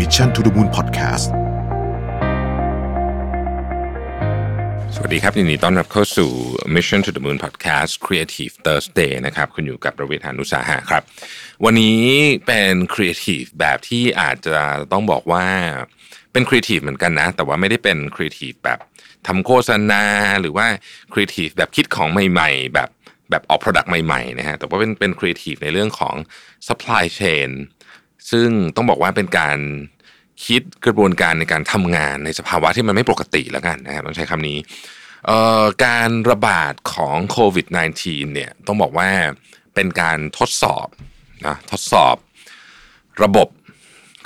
Mission to the Moon Podcast สวัสดีครับยินดีต้อนรับเข้าสู่ Mission to the Moon Podcast Creative Thursday นะครับ คุณอยู่กับประเวทานุสาหะครับ วันนี้เป็น Creative แบบที่อาจจะต้องบอกว่าเป็น Creative เหมือนกันนะ แต่ว่าไม่ได้เป็น Creative แบบทำโฆษณาหรือว่า Creative แบบคิดของใหม่ ๆ แบบแบบออก Product ใหม่ๆนะฮะแต่ว่าเป็นเป็น Creative ในเรื่องของ Supply Chain ซึ่งต้องบอกว่าเป็นการ คิดกระบวนการในการทำงานในสภาวะที่มันไม่ปกติแล้วกันนะครับต้องใช้คำนี้การระบาดของโควิด -19 เนี่ยต้องบอกว่าเป็นการทดสอบนะทดสอบระบบ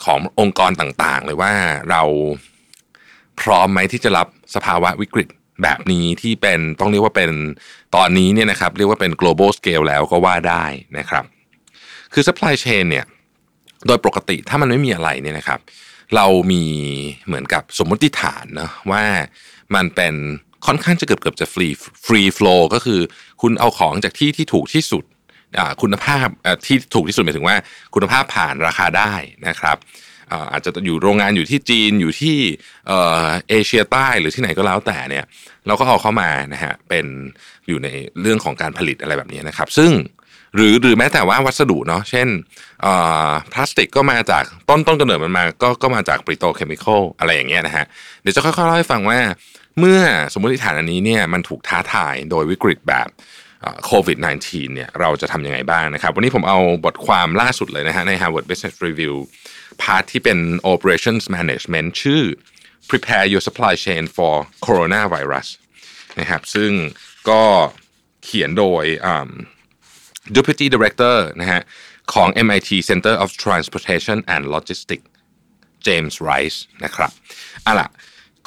ขององค์กรต่างๆ เลยว่าเราพร้อมไหมที่จะรับสภาวะวิกฤตแบบนี้ที่เป็นต้องเรียกว่าเป็นตอนนี้เนี่ยนะครับเรียกว่าเป็น global scale แล้วก็ว่าได้นะครับ คือ supply chain เนี่ยโดยปกติถ้ามันไม่มีอะไรเนี่ยนะครับ เรามีเหมือนกับสมมติฐานนะว่ามันเป็นค่อนข้างจะเกือบเกือบจะ free free flow ก็คือคุณเอาของจากที่ที่ถูกที่สุดคุณภาพที่ถูกที่สุดหมายถึงว่า คุณภาพผ่านราคาได้นะครับอาจจะอยู่โรงงานอยู่ที่จีนอยู่ที่เอเชียใต้หรือที่ไหนก็แล้วแต่เนี่ยเราก็เอาเข้ามานะฮะเป็นอยู่ในเรื่องของการผลิตอะไรแบบนี้นะครับ ซึ่ง หรือหรือแม้แต่ว่าวัสดุเนาะเช่นพลาสติกก็มาจากต้นต้นกำเนิดมันมาก็ก็มาจากปริโตเคมีคอลอะไรอย่างเงี้ยนะฮะเดี๋ยวจะค่อยๆเล่าให้ฟังว่า เมื่อสมมติฐานอันนี้เนี่ยมันถูกท้าทายโดยวิกฤตแบบโควิด -19 เนี่ยเราจะทำยังไงบ้างนะครับ วันนี้ผมเอาบทความล่าสุดเลยนะฮะใน Harvard Business Review พาร์ทที่เป็น operations management ชื่อ prepare your supply chain for coronavirus นะครับซึ่งก็เขียนโดย Deputy Director นะฮะของ MIT Center of Transportation and Logistics James Rice นะครับอะล่ะ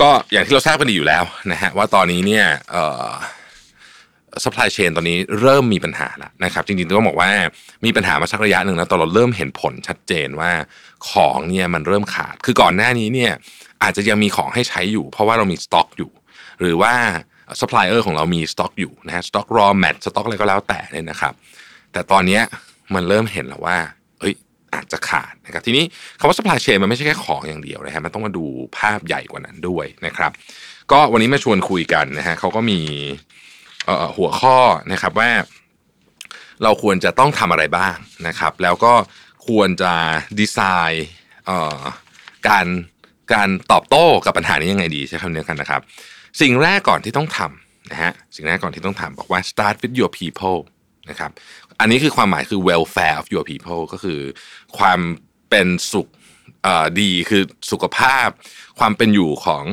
ก็อย่างที่เราทราบกันดีอยู่แล้วนะฮะว่าตอนนี้เนี่ยเอ่อ supply chain ตอนนี้เริ่มมีปัญหาแล้วนะครับจริงๆต้องบอกว่ามีปัญหามาสักระยะหนึ่งแล้วตอนเราเริ่มเห็นผลชัดเจนว่าของเนี่ยมันเริ่มขาด คือก่อนหน้านี้เนี่ยอาจจะยังมีของให้ใช้อยู่ เพราะว่าเรามีสต็อกอยู่ หรือว่า supplier ของเรามีสต็อกอยู่นะฮะสต็อก raw mat สต็อกอะไรก็แล้วแต่เนี่ยนะครับ แต่ตอนเนี้มันเริ่มเห็นแล้วว่า เอ้ย อาจจะขาดนะครับ ทีนี้คำว่า supply chain มันไม่ใช่แค่ของอย่างเดียวนะฮะมันต้องมาดูภาพใหญ่กว่านั้นด้วยนะครับ ก็วันนี้มาชวนคุยกันนะฮะเขาก็มีหัวข้อนะครับว่า เราควรจะต้องทำอะไรบ้างนะครับ แล้วก็ควรจะดีไซน์การการตอบโต้กับปัญหานี้ยังไงดีใช้คำนี้กันนะครับ สิ่งแรกก่อนที่ต้องทำนะฮะสิ่งแรกก่อนที่ต้องทำบอกว่า start with your people นะครับ อันนี้คือความหมายคือ welfare of your people ก็คือความเป็นสุขดีคือสุขภาพ ความเป็นอยู่ของ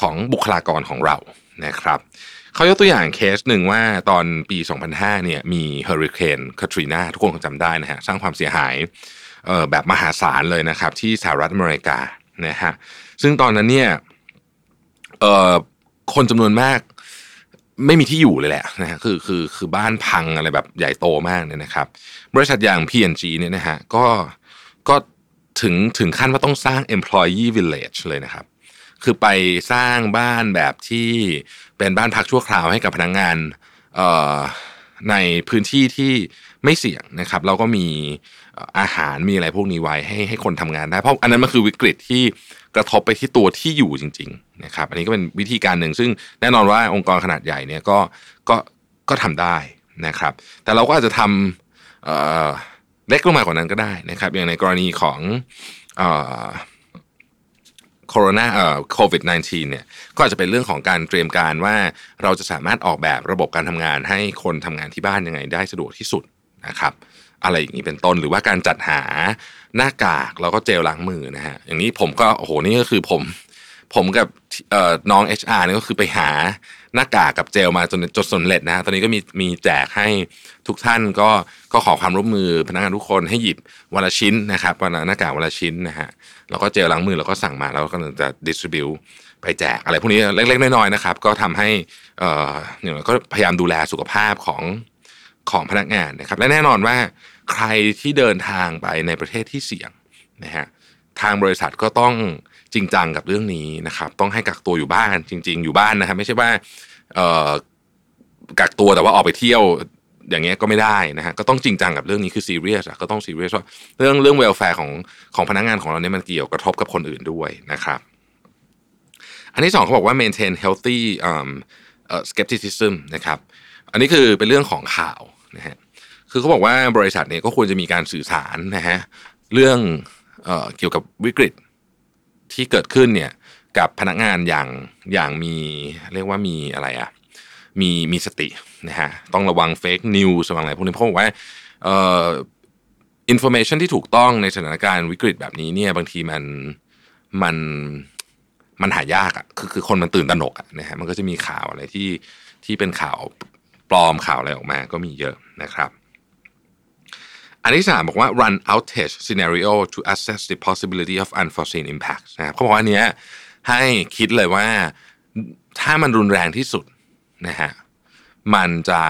ของบุคลากรของเรานะครับเขายกตัวอย่างเคสหนึ่งว่าตอนปี 2005 เนี่ยมีเฮอริเคนคาทรีนาทุกคนคงจำได้นะฮะสร้างความเสียหายแบบมหาศาลเลยนะครับ ที่สหรัฐอเมริกานะฮะซึ่งตอนนั้นเนี่ยคนจำนวนมาก ไม่มีที่อยู่เลยแหละนะฮะคือคือคือบ้านพังอะไรแบบใหญ่โตมากเนี่ยนะครับ บริษัทอย่าง P&G เนี่ยนะฮะก็ก็ถึงถึงขั้นว่าต้องสร้าง employee village เลยนะครับ คือไปสร้างบ้านแบบที่เป็นบ้านพักชั่วคราวให้กับพนักงงานในพื้นที่ที่ไม่เสี่ยงนะครับแล้วก็มี อาหารมีอะไรพวกนี้ไว้ให้ให้คนทำงานได้เพราะอันนั้นมันคือวิกฤตที่กระทบไปที่ตัวที่อยู่จริงๆนะครับอันนี้ก็เป็นวิธีการหนึ่งซึ่งแน่นอนว่าองค์กรขนาดใหญ่เนี่ยก็ก็ก็ทำได้นะครับ แต่เราก็อาจจะทำเล็กลงมากว่านั้นก็ได้นะครับ อย่างในกรณีของโคโรนาเอ่อโควิด -19 เนี่ยก็อาจจะเป็นเรื่องของการเตรียมการว่าเราจะสามารถออกแบบระบบการทำงานให้คนทำงานที่บ้านยังไงได้สะดวกที่สุดนะครับ อะไรอย่างนี้เป็นต้น หรือว่าการจัดหาหน้ากากแล้วก็เจลล้างมือนะฮะอย่างนี้ผมก็โอ้โหนี่ก็คือผม ผมกับเอ่อน้อง HR นี่ก็คือไปหาหน้ากากกับเจลมาจนจนสำเร็จนะฮะตอนนี้ก็มีมีแจกให้ทุกท่านก็ก็ขอความร่วมมือพนักงานทุกคนให้หยิบวันละชิ้นนะครับวันละหน้ากากวันละชิ้นนะฮะแล้วก็เจลล้างมือเราก็สั่งมาแล้วก็จะดิสทริบิวไปแจกอะไรพวกนี้เล็กๆน้อยๆนะครับ ก็ทำให้เอ่ออย่างก็พยายามดูแลสุขภาพของของพนักงานนะครับและแน่นอนว่า ใครที่เดินทางไปในประเทศที่เสี่ยงนะฮะทางบริษัทก็ต้องจริงจังกับเรื่องนี้นะครับ ต้องให้กักตัวอยู่บ้านจริง ๆ อยู่บ้านนะครับไม่ใช่ว่ากักตัวแต่ว่าออกไปเที่ยวอย่างเงี้ยก็ไม่ได้นะฮะก็ต้องจริงจังกับเรื่องนี้คือซีเรียสอะก็ต้องซีเรียสว่าเรื่องเรื่อง welfare ของของพนักงานของเราเนี่ยมันเกี่ยวกระทบกับคนอื่นด้วยนะครับ อันที่สองเขาบอกว่า maintain healthy um, uh, skepticism นะครับ อันนี้คือเป็นเรื่องของข่าวนะฮะ คือเขาบอกว่าบริษัทเนี่ยก็ควรจะมีการสื่อสารนะฮะเรื่องเอ่อเกี่ยวกับวิกฤตที่เกิดขึ้นเนี่ยกับพนักงานอย่างอย่างมีเรียกว่ามีอะไรอะมีมีสตินะฮะต้องระวัง fake news ระวังอะไรพวกนี้เพราะว่าเอ่อ information ที่ถูกต้องในสถานการณ์วิกฤตแบบนี้เนี่ยบางทีมันมันมันหายากอะ่ะคือคือคนมันตื่นตระหนกอะนะฮะมันก็จะมีข่าวอะไรที่ที่เป็นข่าวปลอมข่าวอะไรออกมาก็มีเยอะนะครับ อันที่สามบอกว่า run outage scenario to assess the possibility of unforeseen impacts นะครับเขาบอกว่าอันเนี้ยให้คิดเลยว่าถ้ามันรุนแรงที่สุดนะฮะมันจะ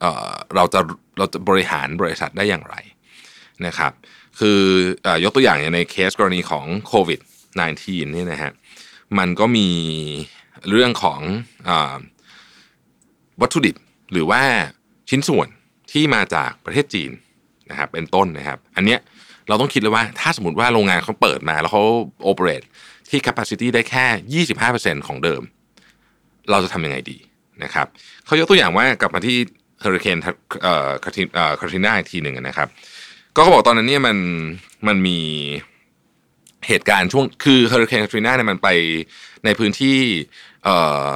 เอ่อเราจะเราจะบริหารบริษัทได้อย่างไรนะครับคืออยกตัวอย่างอย่างในเคสกรณีของโควิด -19 นี่นะฮะมันก็มีเรื่องของอวัตถุดิบหรือว่าชิ้นส่วนที่มาจากประเทศจีน นะครับเป็นต้นนะครับ อันเนี้ยเราต้องคิดเลยว่าถ้าสมมติว่าโรงงานเขาเปิดมาแล้วเขาโอเปเรตที่ capacity ได้แค่ 25%ของเดิม เราจะทำยังไงดีนะครับเขายกตัวอย่างว่ากลับมาที่เฮอริเคนเอ่อคาทิเอ่อคาทิน่าอีกทีหนึ่งนะครับ ก็เขาบอกตอนนั้นเนี่ยมันมันมีเหตุการณ์ช่วงคือเฮอริเคนคาทรีนาเนี่ยมันไปในพื้นที่เอ่อ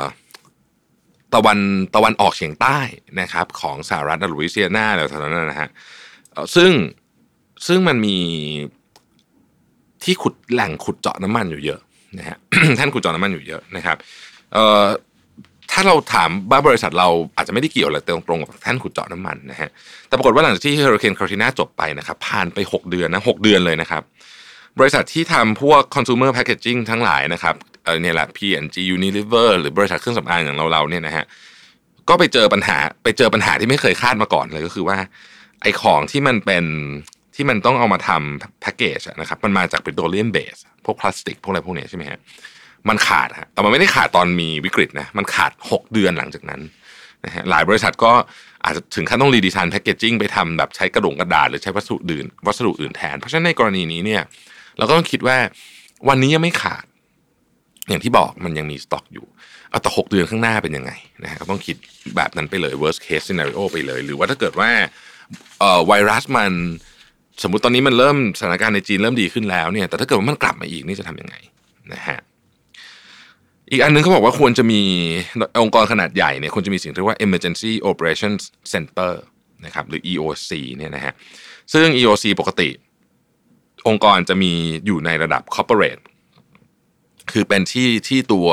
ตะวันตะวันออกเฉียงใต้นะครับ ของสหรัฐอลุยเซียนาแถวนั้นนะฮะ ซึ่งซึ่งมันมีที่ขุดแหล่งขุดเจาะน้ำมันอยู่เยอะนะฮะท่านขุดเจาะน้ำมันอยู่เยอะนะครับเอ่อถ้าเราถามบ้าบริษัทเราอาจจะไม่ได้เกี่ยวอะไรตรงๆกับท่านขุดเจาะน้ำมันนะฮะแต่ปรากฏว่าหลังจากที่เฮอริเคนคาทรีนาจบไปนะครับผ่านไป 6 เดือนนะหเดือนเลยนะครับ บริษัทที่ทำพวก consumer packaging ทั้งหลายนะครับเออเนี่ยแหละ P&G Unilever หรือบริษัทเครื่องสำอางอย่างเราๆเนี่ยนะฮะก็ไปเจอปัญหาไปเจอปัญหาที่ไม่เคยคาดมาก่อนเลยก็คือว่า ไอของที่มันเป็นที่มันต้องเอามาทำแพ็กเกจนะครับมันมาจากปิโตรเลียมเบสพวกพลาสติก พวกอะไรพวกนี้ใช่ไหมฮะมันขาดฮะแต่มันไม่ได้ขาดตอนมีวิกฤตนะมันขาด 6 เดือนหลังจากนั้นนะฮะหลายบริษัทก็อาจจะถึงขั้นต้องรีดีไซน์แพ็กเกจจิ้งไปทำแบบใช้กระดงกระดาษหรือใช้วัสดุอื่น วัสดุอื่นแทน เพราะฉะนั้นในกรณีนี้เนี่ย เราก็ต้องคิดว่าวันนี้ยังไม่ขาด อย่างที่บอกมันยังมีสต็อกอยู่เอาแต่หกเดือนข้างหน้าเป็นยังไงนะฮะก็ต้องคิดแบบนั้นไปเลย worst case scenario ไปเลย หรือว่าถ้าเกิดว่า ไวรัสมัน สมมุติตอนนี้มันเริ่มสถานการณ์ในจีนเริ่มดีขึ้นแล้วเนี่ยแต่ถ้าเกิดว่ามันกลับมาอีกนี่จะทำยังไงนะฮะอีกอันนึงเขาบอกว่าควรจะมีองค์กรขนาดใหญ่เนี่ยควรจะมีสิ่งที่เรียกว่า emergency operations center นะครับหรือ EOC เนี่ยนะฮะซึ่ง EOC ปกติ องค์กรจะมีอยู่ในระดับ corporate คือเป็นที่ที่ตัว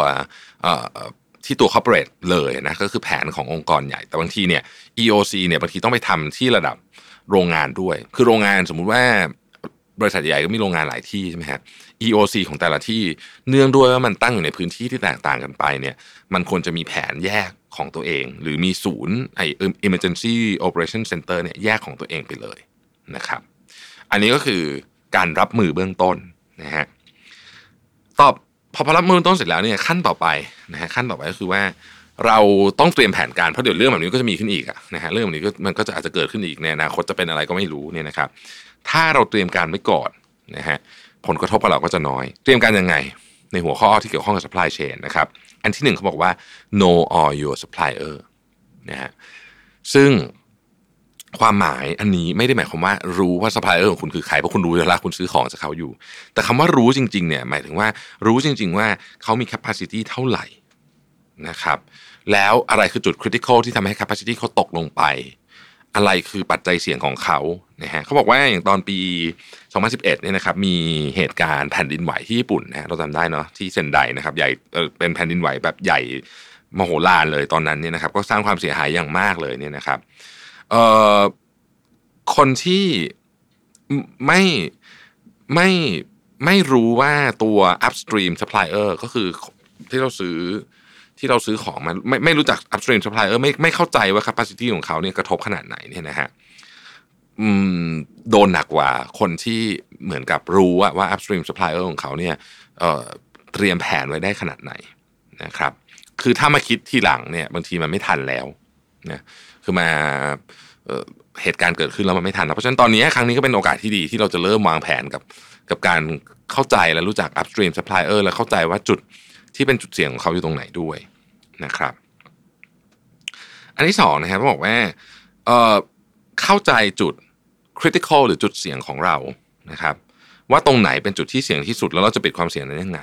ที่ตัว corporate เลยนะก็คือแผนขององค์กรใหญ่ แต่บางทีเนี่ย EOC เนี่ยบางทีต้องไปทำที่ระดับโรงงานด้วย คือโรงงานสมมุติว่าบริษัทใหญ่ก็มีโรงงานหลายที่ใช่ไหมครับ EOC ของแต่ละที่เนื่องด้วยว่ามันตั้งอยู่ในพื้นที่ที่แตกต่างกันไปเนี่ยมันควรจะมีแผนแยกของตัวเอง หรือมีศูนย์ไอ emergency operation center เนี่ยแยกของตัวเองไปเลยนะครับ อันนี้ก็คือการรับมือเบื้องต้นนะฮะตอบ พอพอรับมือร้องต้นเสร็จแล้วเนี่ยขั้นต่อไปนะฮะขั้นต่อไปก็คือว่าเราต้องเตรียมแผนการเพราะเดี๋ยวเรื่องแบบนี้ก็จะมีขึ้นอีกนะฮะเรื่องแบบนี้ก็มันก็จะอาจจะเกิดขึ้นอีกในอนาคตจะเป็นอะไรก็ไม่รู้เนี่ยนะครับ ถ้าเราเตรียมการไว้ก่อนนะฮะผลกระทบกับเราก็จะน้อย เตรียมการยังไง ในหัวข้อที่เกี่ยวข้องกับ supply chain นะครับ อันที่หนึ่งเขาบอกว่า know all your supplier นะฮะซึ่ง ความหมายอันนี้ไม่ได้หมายความว่ารู้ว่า supplier ของคุณคือใครเพราะคุณรู้อยู่แล้วคุณซื้อของจากเขาอยู่ แต่คำว่ารู้จริงๆเนี่ยหมายถึงว่ารู้จริง ๆ ว่าเขามี capacity เท่าไหร่นะครับแล้วอะไรคือจุด critical ที่ทำให้ capacity เขาตกลงไป อะไรคือปัจจัยเสี่ยงของเขานะฮะเขาบอกว่าอย่างตอนปี 2011เนี่ยนะครับมีเหตุการณ์แผ่นดินไหวที่ญี่ปุ่นนะเราจำได้เนาะที่เซนไดนะครับใหญ่เออเป็นแผ่นดินไหวแบบใหญ่มโหฬารเลยตอนนั้นเนี่ยนะครับก็สร้างความเสียหายอย่างมากเลยเนี่ยนะครับ เอ่อคนที่ไม่ไม่ไม่รู้ว่าตัว upstream supplier ก็คือที่เราซื้อที่เราซื้อของมันไม่ไม่รู้จัก upstream supplier ไม่ไม่เข้าใจว่า capacity ของเขาเนี่ยกระทบขนาดไหนเนี่ยนะฮะโดนหนักกว่าคนที่เหมือนกับรู้ว่าว่า upstream supplier ของเขาเนี่ยเตรียมแผนไว้ได้ขนาดไหนนะครับ คือถ้ามาคิดทีหลังเนี่ย บางทีมันไม่ทันแล้ว นะคือมาเหตุการณ์เกิดขึ้นแล้วมันไม่ทันเพราะฉะนั้นตอนนี้ครั้งนี้ก็เป็นโอกาสที่ดีที่เราจะเริ่มวางแผนกับกับการเข้าใจและรู้จัก upstream supplier และเข้าใจว่าจุดที่เป็นจุดเสี่ยงของเขาอยู่ตรงไหนด้วยนะครับ อันที่สองนะครับบอกว่าเเข้าใจจุด critical หรือจุดเสี่ยงของเรานะครับ ว่าตรงไหนเป็นจุดที่เสี่ยงที่สุดแล้วเราจะปิดความเสี่ยงนั้นยังไง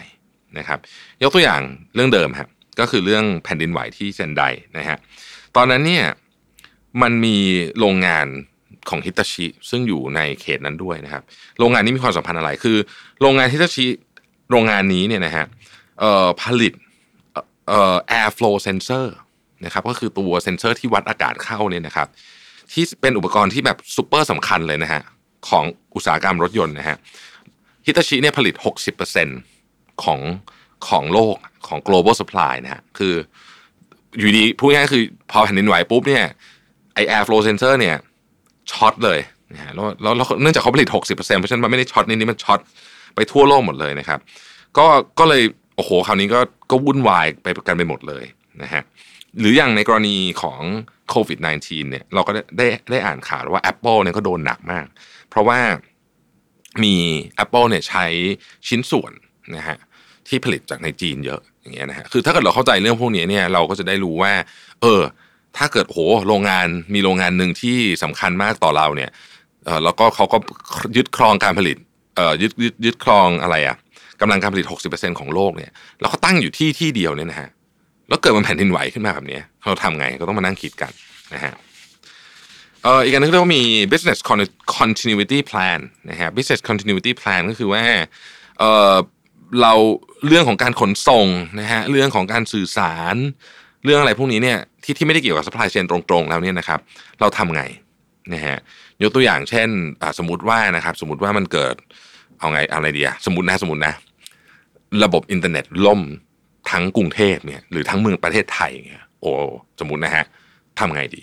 นะครับ ยกตัวอย่างเรื่องเดิมครับก็คือเรื่องแผ่นดินไหวที่เซนไดนะฮะ ตอนนั้นเนี่ยมันมีโรงงานของฮิตาชิ ซึ่งอยู่ในเขตนั้นด้วยนะครับ โรงงานนี้มีความสัมพันธ์อะไรคือ โรงงานฮิตาชิโรงงานนี้เนี่ยนะฮะผลิตเอ่อ air flow sensor นะครับก็คือตัวเซนเซอร์ที่วัดอากาศเข้าเนี่ยนะครับ ที่เป็นอุปกรณ์ที่แบบซูเปอร์สำคัญเลยนะฮะของอุตสาหกรรมรถยนต์นะฮะฮิตาชิเนี่ยผลิต 60%ของของโลกของ global supply นะฮะคือ อยู่ดีๆ พูดง่ายๆคือพอแผ่นดินไหวปุ๊บเนี่ยไอ air flow sensor เนี่ยช็อตเลยนะฮะแล้วแล้วเนื่องจากเขาผลิต 60%เพราะฉะนั้นมันไม่ได้ short นี่นี่มัน shortไปทั่วโลกหมดเลยนะครับ ก็ก็เลยโอ้โหคราวนี้ก็ก็วุ่นวายไปกันไปหมดเลยนะฮะหรืออย่างในกรณีของโควิด -19 เนี่ยเราก็ได้ได้ได้อ่านข่าวว่า Apple เนี่ยก็โดนหนักมาก เพราะว่ามี Apple เนี่ยใช้ชิ้นส่วนนะฮะ ที่ผลิตจากในจีนเยอะอย่างเงี้ยนะฮะคือถ้าเกิดเราเข้าใจเรื่องพวกนี้เนี่ยเราก็จะได้รู้ว่า เออ ถ้าเกิดโหโรงงานมีโรงงานหนึ่งที่สำคัญมากต่อเราเนี่ยเออแล้วก็เขาก็ยึดครองการผลิตเอ่อยึดยึดยึดครองอะไรอะกำลังการผลิต 60%ของโลกเนี่ยแล้วเขาตั้งอยู่ที่ที่เดียวเนี่ยนะฮะแล้วเกิดมันแผ่นดินไหวขึ้นมาแบบนี้เราทำไงก็ต้องมานั่งคิดกันนะฮะเอ่ออีกอันนึงเรียกว่ามี business continuity plan นะฮะ business continuity plan ก็คือว่าเอ่อ เราเรื่องของการขนส่งนะฮะเรื่องของการสื่อสาร เรื่องอะไรพวกนี้เนี่ยที่ที่ไม่ได้เกี่ยวกับ supply chain ตรงๆ แล้วเนี่ยนะครับ เราทำไงนะฮะยกตัวอย่างเช่นสมมติว่านะครับ สมมติว่ามันเกิดเอาไงอะไรดีอะสมมตินะสมมตินะ ระบบอินเทอร์เน็ตล่มทั้งกรุงเทพเนี่ยหรือทั้งเมืองประเทศไทยเนี่ยโอ้สมมตินะฮะทำไงดี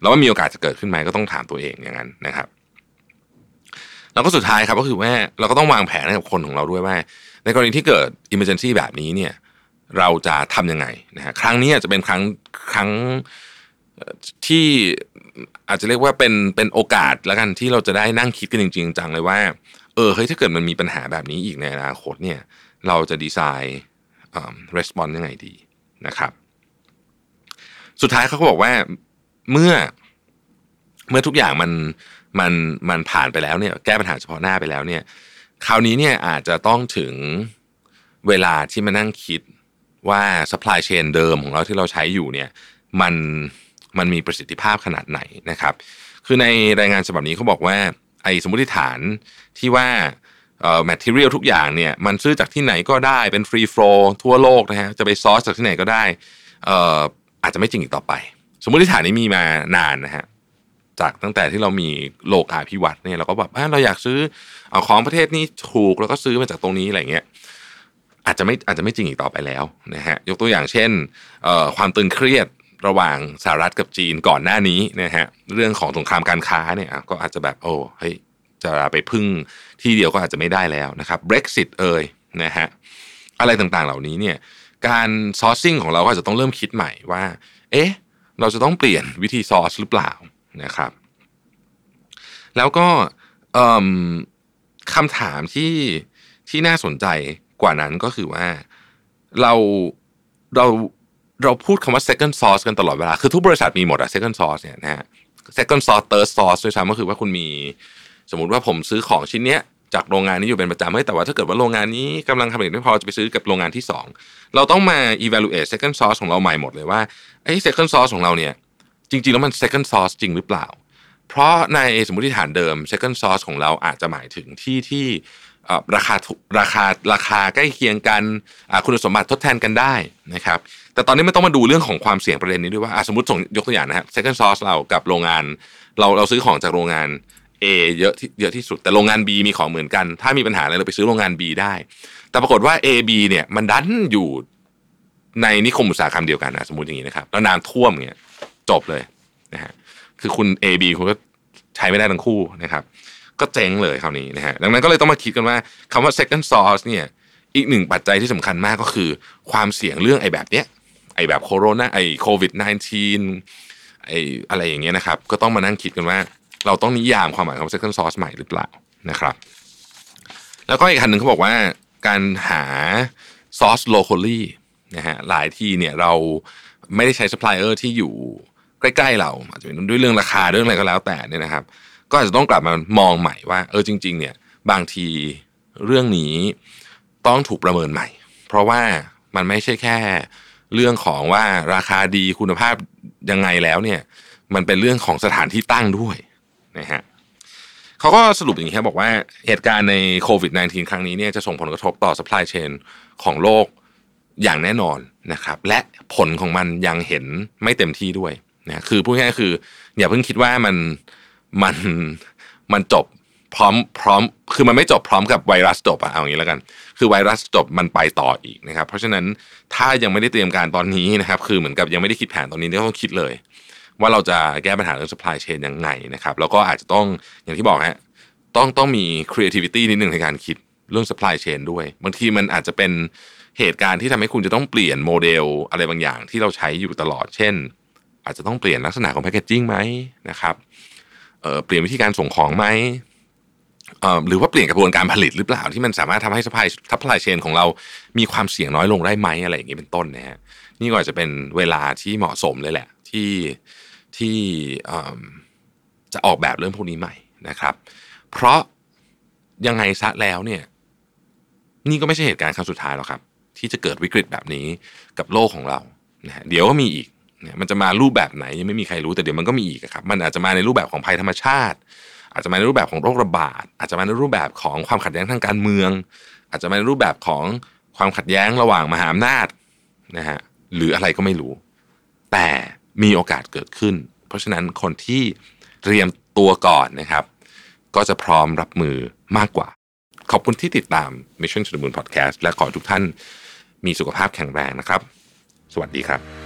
แล้วว่ามีโอกาสจะเกิดขึ้นไหมก็ต้องถามตัวเองอย่างนั้นนะครับ แล้วก็สุดท้ายครับก็คือว่าเราก็ต้องวางแผนให้กับคนของเราด้วยว่า ในกรณีที่เกิด emergency แบบนี้เนี่ยเราจะทำยังไงนะฮะครั้งนี้จะเป็นครั้งครั้งที่อาจจะเรียกว่าเป็นเป็นโอกาสแล้วกันที่เราจะได้นั่งคิดกันจริง ๆ จังเลยว่า เออเฮ้ยถ้าเกิดมันมีปัญหาแบบนี้อีกในอนาคตเนี่ยเราจะดีไซน์รีสปอนส์ยังไงดีนะครับ สุดท้ายเขาก็บอกว่าเมื่อเมื่อทุกอย่างมันมันมันผ่านไปแล้วเนี่ย แก้ปัญหาเฉพาะหน้าไปแล้วเนี่ย คราวนี้เนี่ยอาจจะต้องถึงเวลาที่มานั่งคิดว่า supply chain เดิมของเราที่เราใช้อยู่เนี่ยมันมันมีประสิทธิภาพขนาดไหนนะครับ คือในรายงานฉบับนี้เขาบอกว่าไอ้สมมติฐานที่ว่าเอ่อ material ทุกอย่างเนี่ยมันซื้อจากที่ไหนก็ได้เป็น free flow ทั่วโลกนะฮะจะไปซอร์สจากที่ไหนก็ได้เอ่ออาจจะไม่จริงอีกต่อไป สมมติฐานนี้มีมานานนะฮะ จากตั้งแต่ที่เรามีโลกาภิวัตน์เนี่ยเราก็แบบเราอยากซื้อเอาของประเทศนี้ถูกแล้วก็ซื้อมาจากตรงนี้อะไรเงี้ยอาจจะไม่อาจจะไม่จริงอีกต่อไปแล้วนะฮะยกตัวอย่างเช่นความตึงเครียดระหว่างสหรัฐกับจีนก่อนหน้านี้นะฮะเรื่องของสงครามการค้าเนี่ยก็อาจจะแบบโอ้เฮ้ยจะไปพึ่งที่เดียวก็อาจจะไม่ได้แล้วนะครับ Brexit เอ่ยนะฮะอะไรต่างๆเหล่านี้เนี่ยการซอร์ซิ่งของเราก็อาจจะต้องเริ่มคิดใหม่ว่า เอ๊ะ เราจะต้องเปลี่ยนวิธีซอร์สหรือเปล่า นะครับ แล้วก็คำถามที่ที่น่าสนใจกว่านั้นก็คือว่าเราเราเราพูดคำว่า second source กันตลอดเวลา คือทุกบริษัทมีหมดอะ second source เนี่ยนะฮะ second source third source ด้วยซ้ำก็คือว่าคุณมีสมมติว่าผมซื้อของชิ้นเนี้ยจากโรงงานนี้อยู่เป็นประจำเฮ้ยแต่ว่าถ้าเกิดว่าโรงงานนี้กำลังผลิตไม่พอจะไปซื้อกับโรงงานที่ 2 เราต้องมา evaluate second source ของเราใหม่หมดเลยว่าไอ้ second source ของเราเนี่ย จริงๆ แล้วมัน second source จริงหรือเปล่า เพราะในสมมติฐานเดิม second source ของเราอาจจะหมายถึงที่ที่ราคาราคาราคาใกล้เคียงกันคุณสมบัติทดแทนกันได้นะครับแต่ตอนนี้ไม่ต้องมาดูเรื่องของความเสี่ยงประเด็นนี้ด้วยว่าสมมติส่งยกตัวอย่างนะฮะ second source เรากับโรงงาน เราเราซื้อของจากโรงงาน A เยอะที่เยอะที่สุด แต่โรงงาน B มีของเหมือนกัน ถ้ามีปัญหาอะไรเราไปซื้อโรงงาน B ได้ แต่ปรากฏว่า A B เนี่ยมันดันอยู่ในนิคมอุตสาหกรรมเดียวกันนะสมมติอย่างนี้นะครับแล้วน้ำท่วมเงี้ย จบเลยนะฮะคือคุณ A B คุณก็ใช้ไม่ได้ทั้งคู่นะครับ ก็เจ๊งเลยคราวนี้นะฮะดังนั้นก็เลยต้องมาคิดกันว่าคำว่า second source เนี่ยอีกหนึ่งปัจจัยที่สำคัญมากก็คือ ความเสี่ยงเรื่องไอ้แบบเนี้ยไอ้แบบโคโรนาไอ้โควิด -19 ไอ้อะไรอย่างเงี้ยนะครับ ก็ต้องมานั่งคิดกันว่า เราต้องนิยามความหมายของ second source ใหม่หรือเปล่านะครับ แล้วก็อีกคันหนึ่งเขาบอกว่าการหา source locally นะฮะหลายที่เนี่ยเราไม่ได้ใช้ supplier ที่อยู่ ใกล้ๆเราอาจจะเป็นด้วยเรื่องราคาเรื่องอะไรก็แล้วแต่เนี่ยนะครับ ก็อาจจะต้องกลับมามองใหม่ว่า เออจริง ๆ เนี่ยบางทีเรื่องนี้ต้องถูกประเมินใหม่ เพราะว่ามันไม่ใช่แค่ เรื่องของว่าราคาดีคุณภาพยังไงแล้วเนี่ย มันเป็นเรื่องของสถานที่ตั้งด้วยนะฮะเขาก็สรุปอย่างนี้ครับบอกว่าเหตุการณ์ในโควิด -19 ครั้งนี้เนี่ยจะส่งผลกระทบต่อ supply chain ของโลกอย่างแน่นอนนะครับ และผลของมันยังเห็นไม่เต็มที่ด้วย นะคือพูดง่ายคืออย่าเพิ่งคิดว่ามันมันมันจบพร้อมพร้อมคือมันไม่จบพร้อมกับไวรัสจบอะเอาอย่างนี้แล้วกัน คือไวรัสจบมันไปต่ออีกนะครับ เพราะฉะนั้นถ้ายังไม่ได้เตรียมการตอนนี้นะครับ คือเหมือนกับยังไม่ได้คิดแผนตอนนี้ต้องคิดเลย ว่าเราจะแก้ปัญหาเรื่อง supply chain ยังไงนะครับ แล้วก็อาจจะต้องอย่างที่บอกฮะต้องต้องมี creativity นิดหนึ่งในการคิดเรื่อง supply chain ด้วย บางทีมันอาจจะเป็นเหตุการณ์ที่ทำให้คุณจะต้องเปลี่ยนโมเดลอะไรบางอย่างที่เราใช้อยู่ตลอด เช่น อาจจะต้องเปลี่ยนลักษณะของ packaging ไหมนะครับเปลี่ยนวิธีการส่งของไหมหรือว่าเปลี่ยนกระบวนการผลิตหรือเปล่าที่มันสามารถทำให้ supply supply chain ของเรามีความเสี่ยงน้อยลงได้ไหมอะไรอย่างนี้เป็นต้นนะฮะนี่ก็อาจะเป็นเวลาที่เหมาะสมเลยแหละ ที่ที่จะออกแบบเรื่องพวกนี้ใหม่นะครับ เพราะยังไงซะแล้วเนี่ย นี่ก็ไม่ใช่เหตุการณ์ครั้งสุดท้ายหรอกครับ ที่จะเกิดวิกฤตแบบนี้กับโลกของเรานะเดี๋ยวก็มีอีก เนี่ยมันจะมารูปแบบไหนยังไม่มีใครรู้แต่เดี๋ยวมันก็มีอีกครับมันอาจจะมาในรูปแบบของภัยธรรมชาติ อาจจะมาในรูปแบบของโรคระบาด อาจจะมาในรูปแบบของความขัดแย้งทางการเมือง อาจจะมาในรูปแบบของความขัดแย้งระหว่างมหาอำนาจนะฮะหรืออะไรก็ไม่รู้ แต่มีโอกาสเกิดขึ้น เพราะฉะนั้นคนที่เตรียมตัวก่อนนะครับ ก็จะพร้อมรับมือมากกว่า ขอบคุณที่ติดตาม Mission to the Moon Podcast และขอทุกท่านมีสุขภาพแข็งแรงนะครับ สวัสดีครับ